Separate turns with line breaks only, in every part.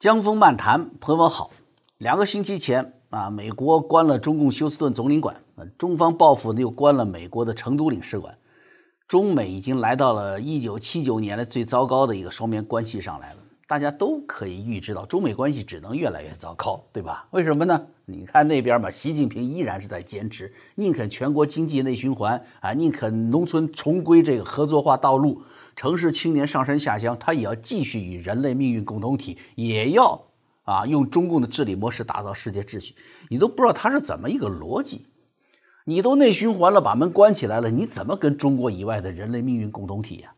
江峰漫谈，朋友们好。两个星期前啊，美国关了中共休斯顿总领馆，中方报复又关了美国的成都领事馆。中美已经来到了一九七九年的最糟糕的一个双边关系上来了。大家都可以预知到，中美关系只能越来越糟糕，对吧？为什么呢？你看那边嘛，习近平依然是在坚持，宁肯全国经济内循环啊，宁肯农村重归这个合作化道路。城市青年上山下乡，他也要继续与人类命运共同体，也要啊用中共的治理模式打造世界秩序。你都不知道他是怎么一个逻辑？你都内循环了，把门关起来了，你怎么跟中国以外的人类命运共同体呀？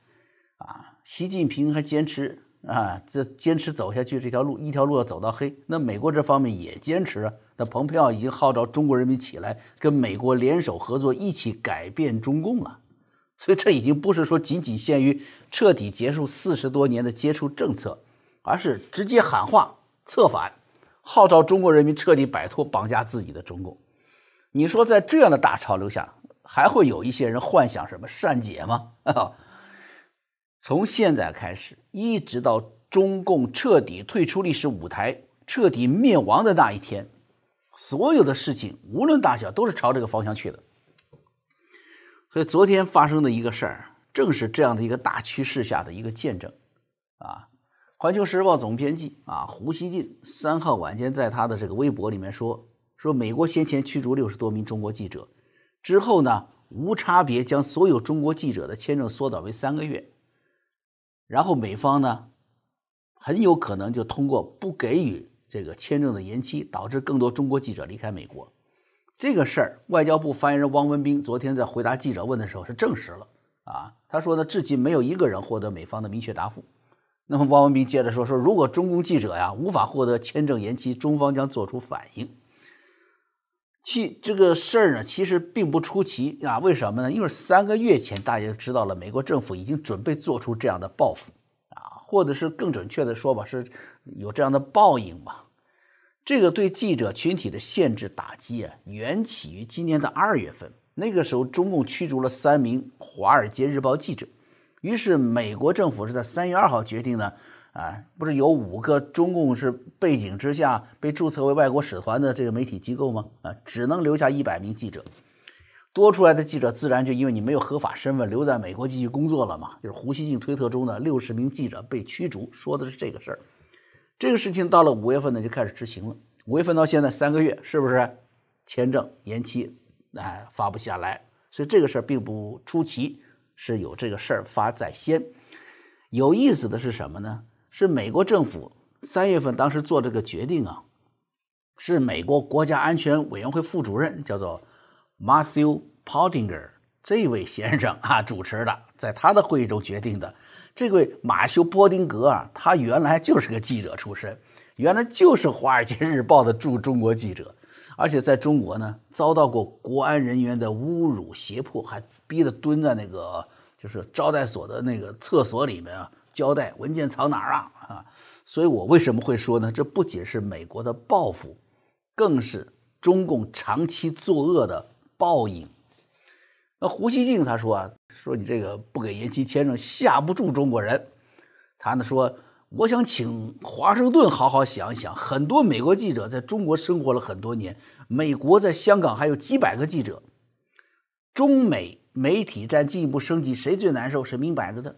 啊，习近平还坚持啊，这坚持走下去这条路，一条路要走到黑。那美国这方面也坚持啊。那蓬佩奥已经号召中国人民起来，跟美国联手合作，一起改变中共了。所以这已经不是说仅仅限于彻底结束四十多年的接触政策，而是直接喊话策反，号召中国人民彻底摆脱绑架自己的中共。你说在这样的大潮流下，还会有一些人幻想什么善解吗？从现在开始，一直到中共彻底退出历史舞台、彻底灭亡的那一天，所有的事情无论大小，都是朝这个方向去的。所以昨天发生的一个事儿，正是这样的一个大趋势下的一个见证，啊，《环球时报》总编辑啊胡锡进三号晚间在他的这个微博里面说，说美国先前驱逐六十多名中国记者，之后呢无差别将所有中国记者的签证缩短为三个月，然后美方呢很有可能就通过不给予这个签证的延期，导致更多中国记者离开美国。这个事儿，外交部发言人汪文斌昨天在回答记者问的时候是证实了啊。他说呢，至今没有一个人获得美方的明确答复。那么汪文斌接着说说，如果中共记者呀无法获得签证延期，中方将做出反应。其这个事儿呢，其实并不出奇啊。为什么呢？因为三个月前大家就知道了，美国政府已经准备做出这样的报复啊，或者是更准确的说吧，是有这样的报应吧。这个对记者群体的限制打击啊，缘起于今年的二月份。那个时候，中共驱逐了三名《华尔街日报》记者，于是美国政府是在三月二号决定呢，啊，不是有五个中共是背景之下被注册为外国使团的这个媒体机构吗？啊，只能留下一百名记者，多出来的记者自然就因为你没有合法身份留在美国继续工作了嘛。就是胡锡进推特中的六十名记者被驱逐，说的是这个事儿。这个事情到了五月份呢，就开始执行了。五月份到现在三个月，是不是签证延期，哎，发不下来？所以这个事儿并不出奇，是有这个事儿发在先。有意思的是什么呢？是美国政府三月份当时做这个决定啊，是美国国家安全委员会副主任叫做 Matthew Pottinger 这位先生啊主持的，在他的会议中决定的。这位马修·波丁格啊，他原来就是个记者出身，原来就是《华尔街日报》的驻中国记者，而且在中国呢，遭到过国安人员的侮辱胁迫，还逼得蹲在那个就是招待所的那个厕所里面啊，交代文件藏哪儿啊啊！所以我为什么会说呢？这不仅是美国的报复，更是中共长期作恶的报应。那胡锡进他说啊，说你这个不给延期签证吓不住中国人。他呢说，我想请华盛顿好好想一想，很多美国记者在中国生活了很多年，美国在香港还有几百个记者，中美媒体战进一步升级，谁最难受是明摆着的。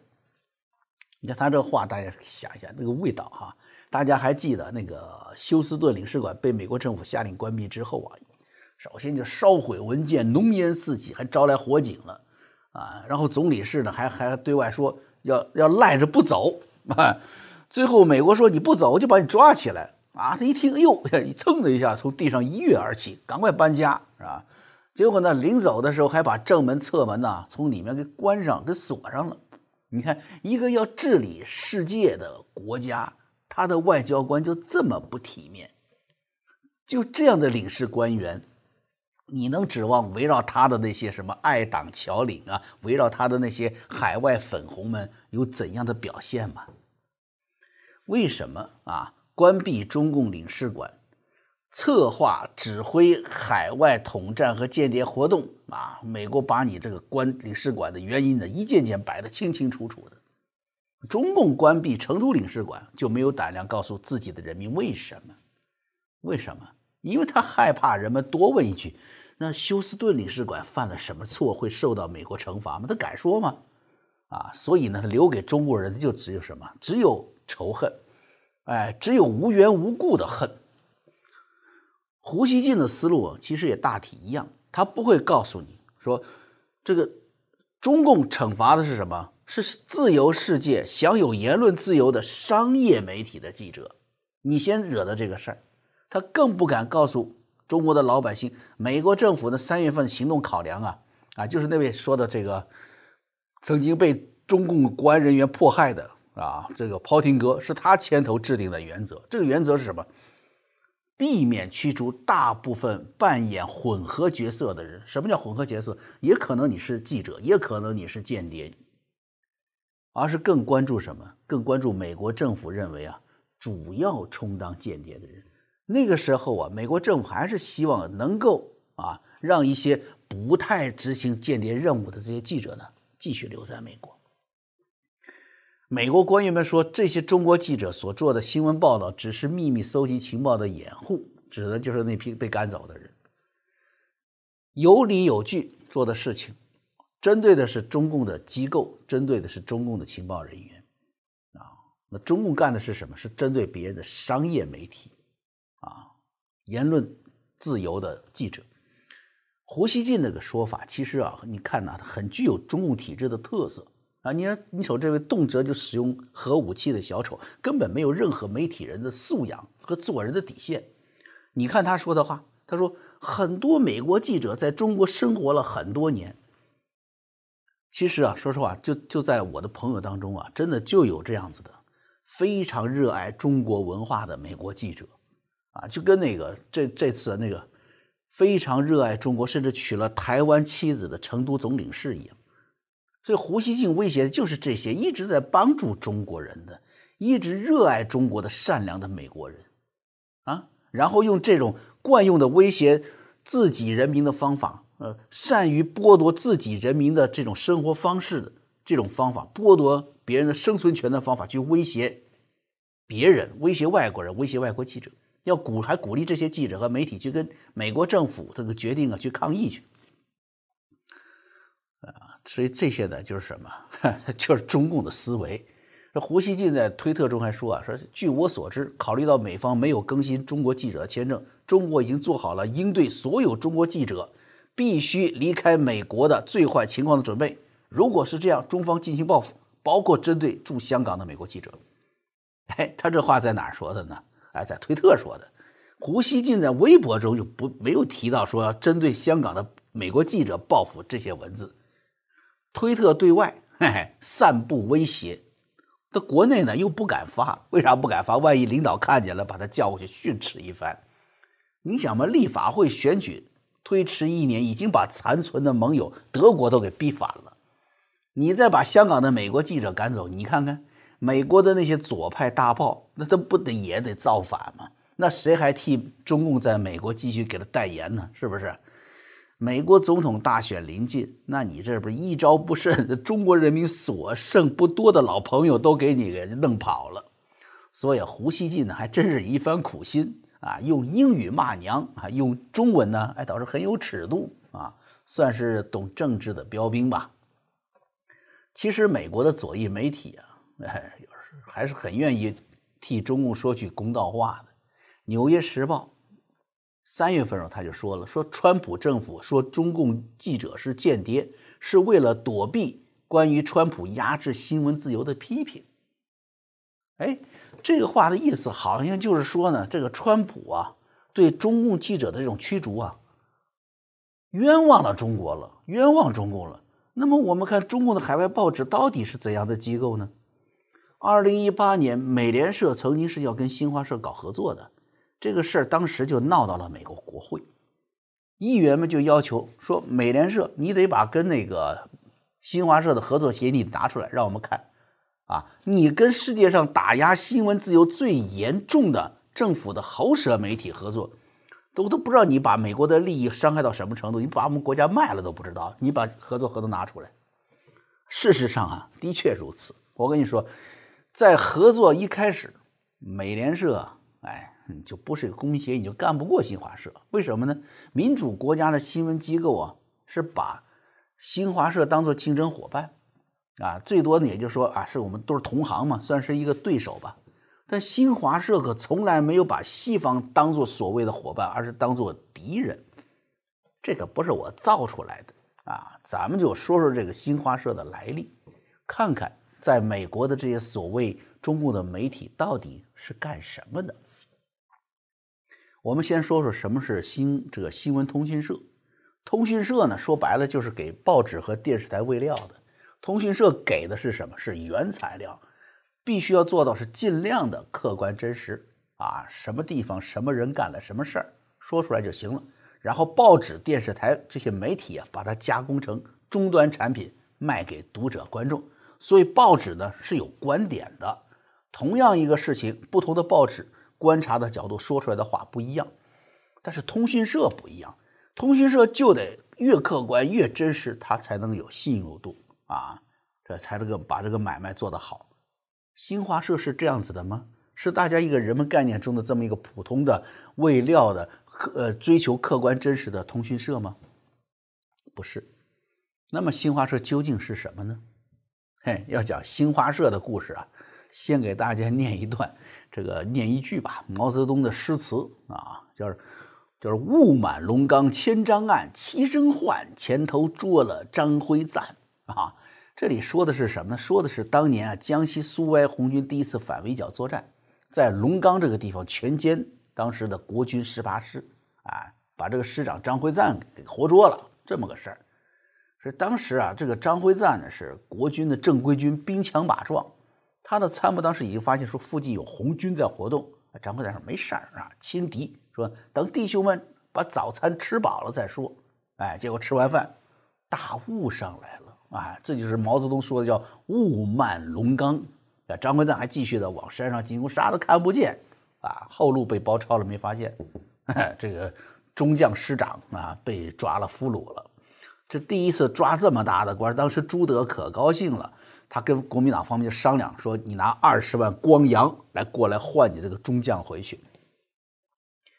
你看他这话，大家想一下那个味道哈。大家还记得那个休斯顿领事馆被美国政府下令关闭之后啊？首先就烧毁文件，浓烟四起，还招来火警了，啊，然后总理事呢还还对外说要要赖着不走，啊，最后美国说你不走我就把你抓起来，啊，他一听，哎呦，一蹭的一下从地上一跃而起，赶快搬家，是吧？结果呢，临走的时候还把正门、侧门呐从里面给关上，给锁上了。你看，一个要治理世界的国家，他的外交官就这么不体面，就这样的领事官员。你能指望围绕他的那些什么爱党侨领啊，围绕他的那些海外粉红们有怎样的表现吗？为什么啊？关闭中共领事馆，策划指挥海外统战和间谍活动啊？美国把你这个关领事馆的原因呢，一件件摆得清清楚楚的中共关闭成都领事馆就没有胆量告诉自己的人民为什么？为什么？因为他害怕人们多问一句：“那休斯顿领事馆犯了什么错，会受到美国惩罚吗？”他敢说吗？啊，所以呢，留给中国人的就只有什么？只有仇恨，哎，只有无缘无故的恨。胡锡进的思路其实也大体一样，他不会告诉你说，这个中共惩罚的是什么？是自由世界享有言论自由的商业媒体的记者，你先惹的这个事儿。他更不敢告诉中国的老百姓，美国政府的三月份行动考量啊啊，就是那位说的这个曾经被中共国安人员迫害的啊，这个抛廷哥是他牵头制定的原则。这个原则是什么？避免驱逐大部分扮演混合角色的人。什么叫混合角色？也可能你是记者，也可能你是间谍。而是更关注什么？更关注美国政府认为啊，主要充当间谍的人。那个时候啊，美国政府还是希望能够啊，让一些不太执行间谍任务的这些记者呢，继续留在美国。美国官员们说，这些中国记者所做的新闻报道只是秘密搜集情报的掩护，指的就是那批被赶走的人，有理有据做的事情。针对的是中共的机构，针对的是中共的情报人员，啊，那中共干的是什么？是针对别人的商业媒体，言论自由的记者。胡锡进那个说法，其实啊，你看呐，很具有中共体制的特色啊。你看，你瞅这位动辄就使用核武器的小丑，根本没有任何媒体人的素养和做人的底线。你看他说的话，他说很多美国记者在中国生活了很多年。其实啊，说实话，就就在我的朋友当中啊，真的就有这样子的非常热爱中国文化的美国记者，啊，就跟那个这这次那个非常热爱中国，甚至娶了台湾妻子的成都总领事一样。所以胡锡进威胁的就是这些一直在帮助中国人的、一直热爱中国的善良的美国人，啊，然后用这种惯用的威胁自己人民的方法。呃，善于剥夺自己人民的这种生活方式的这种方法，剥夺别人的生存权的方法，去威胁别人，威胁外国人，威胁外国记者，要鼓还鼓励这些记者和媒体去跟美国政府这个决定啊去抗议去。啊，所以这些呢就是什么？就是中共的思维。这胡锡进在推特中还说啊，说据我所知，考虑到美方没有更新中国记者的签证，中国已经做好了应对所有中国记者。必须离开美国的最坏情况的准备。如果是这样，中方进行报复，包括针对驻香港的美国记者。哎，他这话在哪说的呢？哎，在推特说的。胡锡进在微博中就不没有提到说要针对香港的美国记者报复这些文字。推特对外嘿嘿散布威胁，他国内呢又不敢发，为啥不敢发？万一领导看见了，把他叫过去训斥一番。你想嘛，立法会选举。推迟一年，已经把残存的盟友德国都给逼反了。你再把香港的美国记者赶走，你看看美国的那些左派大报，那他不得也得造反吗？那谁还替中共在美国继续给他代言呢？是不是？美国总统大选临近，那你这不是一招不慎，中国人民所剩不多的老朋友都给你给弄跑了。所以胡锡进呢，还真是一番苦心。啊，用英语骂娘啊，用中文呢，哎，倒是很有尺度啊，算是懂政治的标兵吧。其实美国的左翼媒体啊，哎，还是很愿意替中共说句公道话的。《纽约时报》三月份时候他就说了，说川普政府说中共记者是间谍，是为了躲避关于川普压制新闻自由的批评。哎。这个话的意思好像就是说呢，这个川普啊，对中共记者的这种驱逐啊，冤枉了中国了，冤枉中共了。那么我们看中共的海外报纸到底是怎样的机构呢？二零一八年，美联社曾经是要跟新华社搞合作的，这个事儿当时就闹到了美国国会，议员们就要求说，美联社你得把跟那个新华社的合作协议拿出来，让我们看。啊，你跟世界上打压新闻自由最严重的政府的喉舌媒体合作，都都不知道你把美国的利益伤害到什么程度，你把我们国家卖了都不知道。你把合作合同拿出来。事实上啊，的确如此。我跟你说，在合作一开始，美联社哎就不是一个公平协议，你就干不过新华社。为什么呢？民主国家的新闻机构啊，是把新华社当做竞争伙伴啊，最多呢也就说啊，是我们都是同行嘛，算是一个对手吧。但新华社可从来没有把西方当做所谓的伙伴，而是当做敌人。这个不是我造出来的啊，咱们就说说这个新华社的来历，看看。在美国的这些所谓中共的媒体到底是干什么的？我们先说说什么是新这个新闻通讯社。通讯社呢，说白了就是给报纸和电视台喂料的。通讯社给的是什么？是原材料，必须要做到是尽量的客观真实啊，什么地方什么人干了什么事儿，说出来就行了。然后报纸、电视台这些媒体啊，把它加工成终端产品，卖给读者观众。所以报纸呢是有观点的，同样一个事情，不同的报纸观察的角度说出来的话不一样。但是通讯社不一样，通讯社就得越客观越真实，它才能有信用度啊，这才能够把这个买卖做得好。新华社是这样子的吗？是大家一个人们概念中的这么一个普通的喂料的客呃追求客观真实的通讯社吗？不是。那么新华社究竟是什么呢？嘿，要讲新华社的故事啊，先给大家念一段，这个念一句吧。毛泽东的诗词啊，就是就是“雾满龙冈千张岸，齐声唤，前头捉了张辉赞”啊。这里说的是什么呢？说的是当年啊，江西苏维埃红军第一次反围剿作战，在龙冈这个地方全歼当时的国军十八师，啊，把这个师长张辉赞给活捉了，这么个事儿。是当时啊，这个张辉瓒呢是国军的正规军，兵强马壮。他的参谋当时已经发现说附近有红军在活动。张辉瓒说没事儿啊，轻敌，说等弟兄们把早餐吃饱了再说。哎，结果吃完饭，大雾上来了啊，这就是毛泽东说的叫雾漫龙冈。啊，张辉瓒还继续的往山上进攻，啥都看不见啊，后路被包抄了没发现。这个中将师长啊被抓了俘虏了。这第一次抓这么大的官，当时朱德可高兴了，他跟国民党方面商量说：“你拿二十万光洋来过来换你这个中将回去。”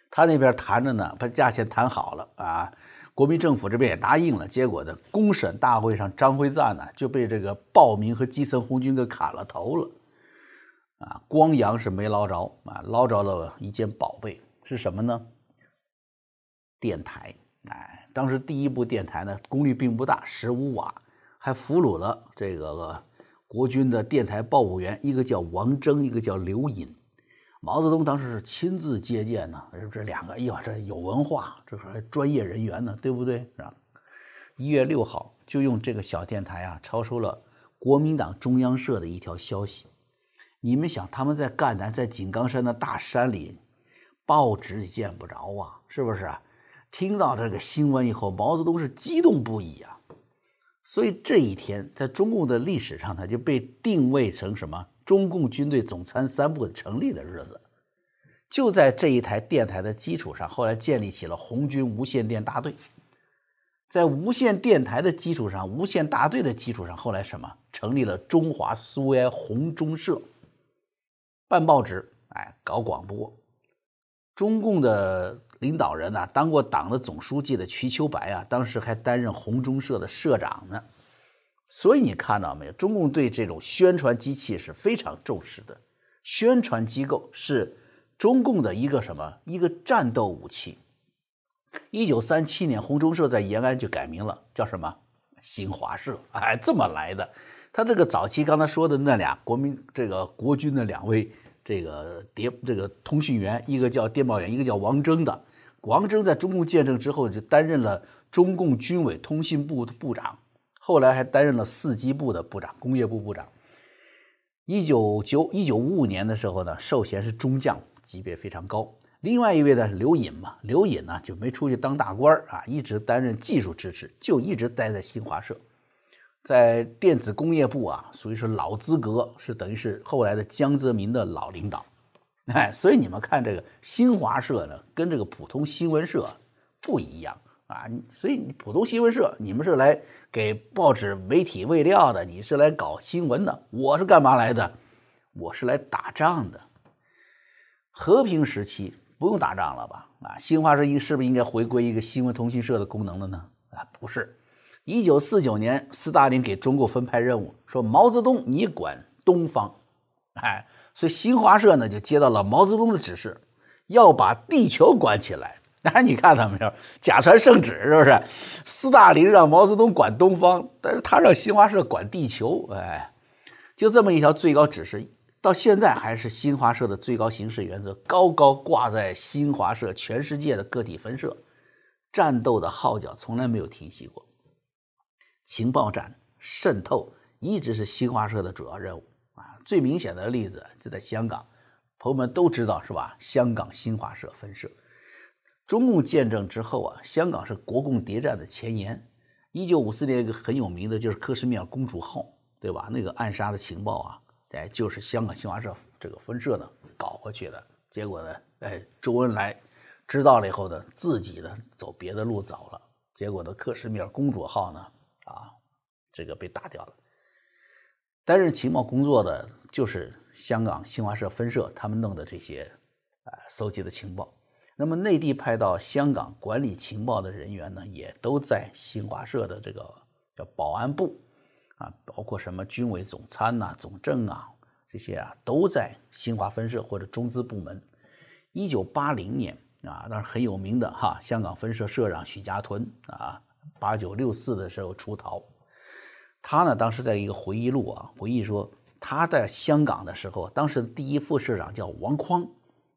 他那边谈着呢，把价钱谈好了啊，国民政府这边也答应了。结果呢，公审大会上，张辉瓒呢就被这个暴民和基层红军给砍了头了。啊，光洋是没捞着啊，捞着了一件宝贝是什么呢？电台，哎。当时第一部电台呢，功率并不大，十五瓦，还俘虏了这个国军的电台报务员，一个叫王征，一个叫刘隐。毛泽东当时是亲自接见呢，这两个，哎呀，这有文化，这还专业人员呢，对不对？是吧？一月六号就用这个小电台啊，抄收了国民党中央社的一条消息。你们想，他们在赣南，在井冈山的大山里，报纸也见不着啊，是不是？听到这个新闻以后，毛泽东是激动不已啊！所以这一天在中共的历史上，他就被定位成什么？中共军队总参三部成立的日子。就在这一台电台的基础上，后来建立起了红军无线电大队。在无线电台的基础上，无线大队的基础上，后来什么？成立了中华苏维埃红中社，办报纸，哎，搞广播。中共的。领导人呢，当过党的总书记的瞿秋白啊，当时还担任红中社的社长呢。所以你看到没有，中共对这种宣传机器是非常重视的。宣传机构是中共的一个什么？一个战斗武器。一九三七年，红中社在延安就改名了，叫什么？新华社。哎，这么来的。他这个早期刚才说的那俩国民这个国军的两位。这个谍这个通讯员，一个叫电报员，一个叫王征的。王征在中共建政之后就担任了中共军委通信部的部长，后来还担任了四机部的部长，工业部部长。一九九一九五五年的时候呢，授衔是中将，级别非常高。另外一位呢，刘隐嘛，刘隐呢就没出去当大官啊，一直担任技术支持，就一直待在新华社。在电子工业部啊，属于是老资格，是等于是后来的江泽民的老领导，哎，所以你们看这个新华社呢，跟这个普通新闻社不一样啊。所以普通新闻社，你们是来给报纸媒体喂料的，你是来搞新闻的，我是干嘛来的？我是来打仗的。和平时期不用打仗了吧？啊，新华社应是不是应该回归一个新闻通讯社的功能了呢？啊，不是。一九四九年，斯大林给中国分派任务，说毛泽东你管东方，哎，所以新华社呢就接到了毛泽东的指示，要把地球管起来。哎，你看到没有？假传圣旨是不是？斯大林让毛泽东管东方，但是他让新华社管地球。哎，就这么一条最高指示。到现在还是新华社的最高行事原则，高高挂在新华社全世界的个体分社，战斗的号角从来没有停息过。情报战、渗透一直是新华社的主要任务啊。最明显的例子就在香港，朋友们都知道是吧？香港新华社分社，中共建政之后啊，香港是国共谍战的前沿。一九五四年一个很有名的就是克什米尔公主号，对吧？那个暗杀的情报啊。哎，就是香港新华社这个分社呢搞过去的，结果呢，哎，周恩来知道了以后呢，自己呢走别的路走了，结果呢，克什米尔公主号呢，啊，这个被打掉了。担任情报工作的就是香港新华社分社他们弄的这些啊搜集的情报。那么内地派到香港管理情报的人员呢，也都在新华社的这个叫保安部。啊，包括什么军委总参呐、总政啊，这些啊，都在新华分社或者中资部门。一九八零年啊，那是很有名的哈，香港分社社长许家屯啊，八九六四的时候出逃。他呢，当时在一个回忆录啊，回忆说他在香港的时候，当时第一副社长叫王匡，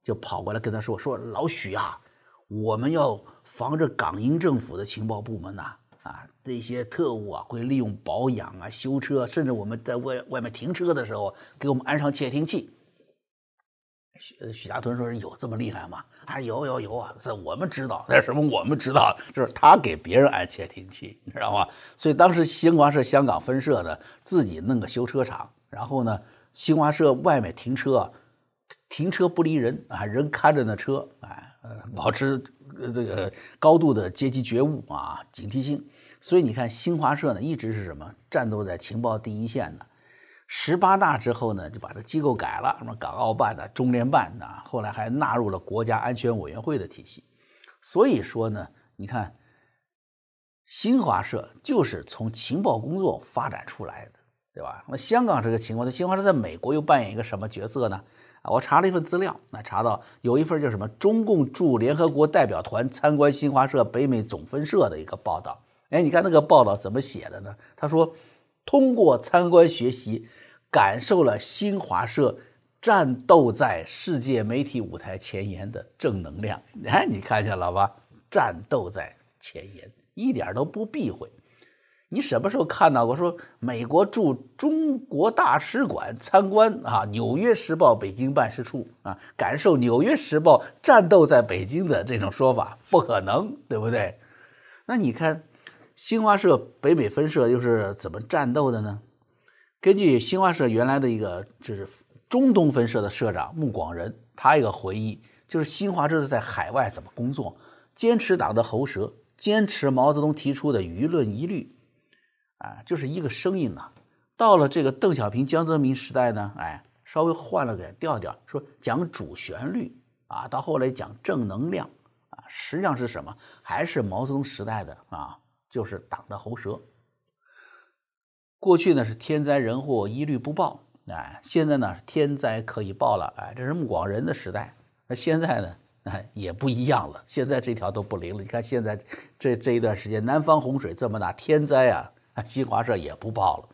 就跑过来跟他说：“说老许啊，我们要防着港英政府的情报部门呐。”啊，这些特务啊，会利用保养啊、修车，甚至我们在外外面停车的时候，给我们安上窃听器。许许家屯说：“有这么厉害吗？”啊，有有有啊！这我们知道，那什么我们知道，就是他给别人安窃听器，你知道吗？所以当时新华社香港分社呢，自己弄个修车厂，然后呢，新华社外面停车，停车不离人啊，人看着那车，哎，保持这个高度的阶级觉悟啊，警惕性。所以你看，新华社呢一直是什么战斗在情报第一线的。十八大之后呢，就把这机构改了，什么港澳办的、中联办的，后来还纳入了国家安全委员会的体系。所以说呢，你看，新华社就是从情报工作发展出来的，对吧？那香港这个情况，那新华社在美国又扮演一个什么角色呢？啊，我查了一份资料，那查到有一份叫什么“中共驻联合国代表团参观新华社北美总分社”的一个报道。哎，你看那个报道怎么写的呢？他说，通过参观学习，感受了新华社战斗在世界媒体舞台前沿的正能量。哎，你看见了吧？战斗在前沿，一点都不避讳。你什么时候看到过说美国驻中国大使馆参观啊？《纽约时报》北京办事处啊，感受《纽约时报》战斗在北京的这种说法，不可能，对不对？那你看。新华社北美分社又是怎么战斗的呢？根据新华社原来的一个就是中东分社的社长穆广仁，他一个回忆，就是新华社在海外怎么工作，坚持党的喉舌，坚持毛泽东提出的舆论一律，啊，就是一个声音呐。到了这个邓小平、江泽民时代呢，哎，稍微换了个调调，说讲主旋律啊，到后来讲正能量啊，实际上是什么？还是毛泽东时代的啊？就是党的喉舌。过去呢是天灾人祸一律不报，哎，现在呢天灾可以报了，哎，这是穆广仁的时代。那现在呢，哎，也不一样了，现在这条都不灵了。你看现在这这一段时间，南方洪水这么大，天灾啊，新华社也不报了。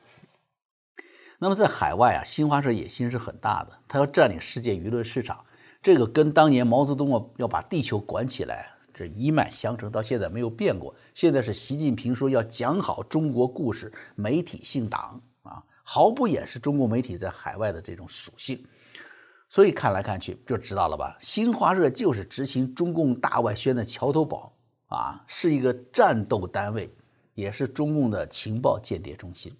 那么在海外啊，新华社野心是很大的，他要占领世界舆论市场，这个跟当年毛泽东啊要把地球管起来。这一脉相承，到现在没有变过。现在是习近平说要讲好中国故事，媒体姓党啊，毫不掩饰中国媒体在海外的这种属性。所以看来看去就知道了吧？新华社就是执行中共大外宣的桥头堡啊，是一个战斗单位，也是中共的情报间谍中心。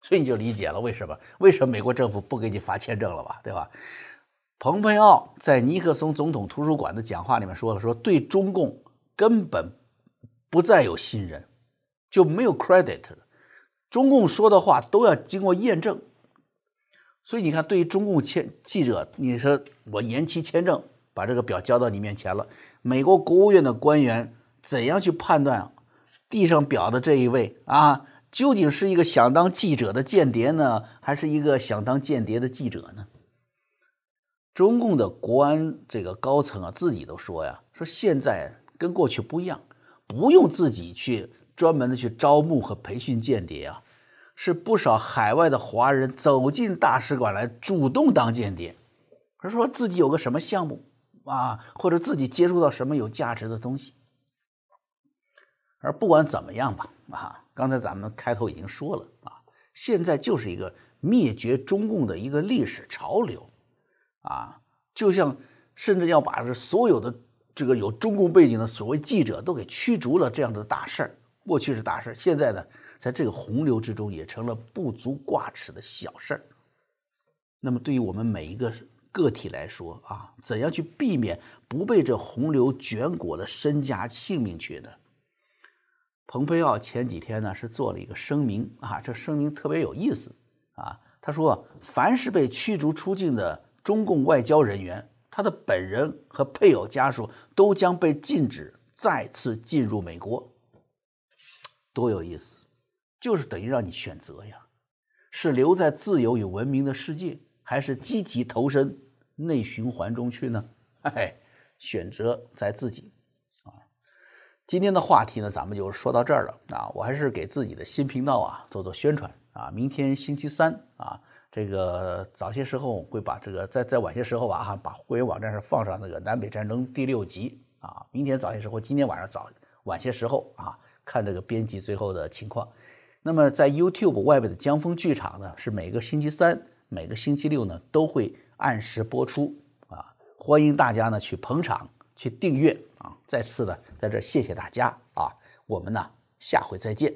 所以你就理解了为什么为什么美国政府不给你发签证了吧？对吧？蓬佩奥在尼克松总统图书馆的讲话里面说了：“说对中共根本不再有信任，就没有 credit 了。中共说的话都要经过验证。所以你看，对于中共签记者，你说我延期签证，把这个表交到你面前了，美国国务院的官员怎样去判断地上表的这一位啊，究竟是一个想当记者的间谍呢，还是一个想当间谍的记者呢？中共的国安这个高层啊，自己都说呀，说现在跟过去不一样，不用自己去专门的去招募和培训间谍啊。是不少海外的华人走进大使馆来主动当间谍，他说自己有个什么项目啊，或者自己接触到什么有价值的东西。而不管怎么样吧，啊，刚才咱们开头已经说了啊，现在就是一个灭绝中共的一个历史潮流，啊，就像甚至要把这所有的这个有中共背景的所谓记者都给驱逐了这样的大事儿，过去是大事儿，现在呢？在这个洪流之中，也成了不足挂齿的小事儿。那么，对于我们每一个个体来说啊，怎样去避免不被这洪流卷裹的身家性命去呢？蓬佩奥前几天呢是做了一个声明啊，这声明特别有意思啊。他说，凡是被驱逐出境的中共外交人员，他的本人和配偶家属都将被禁止再次进入美国。多有意思！就是等于让你选择呀，是留在自由与文明的世界，还是积极投身内循环中去呢？哎，选择在自己啊。今天的话题呢，咱们就说到这儿了啊。我还是给自己的新频道啊做做宣传啊。明天星期三啊，这个早些时候会把这个在在晚些时候吧哈，把会员网站上放上那个南北战争第六集啊。明天早些时候，今天晚上早晚些时候啊，看这个编辑最后的情况。那么，在 YouTube 外边的江峰剧场呢，是每个星期三、每个星期六呢都会按时播出啊，欢迎大家呢去捧场、去订阅啊。再次的在这谢谢大家啊，我们呢下回再见。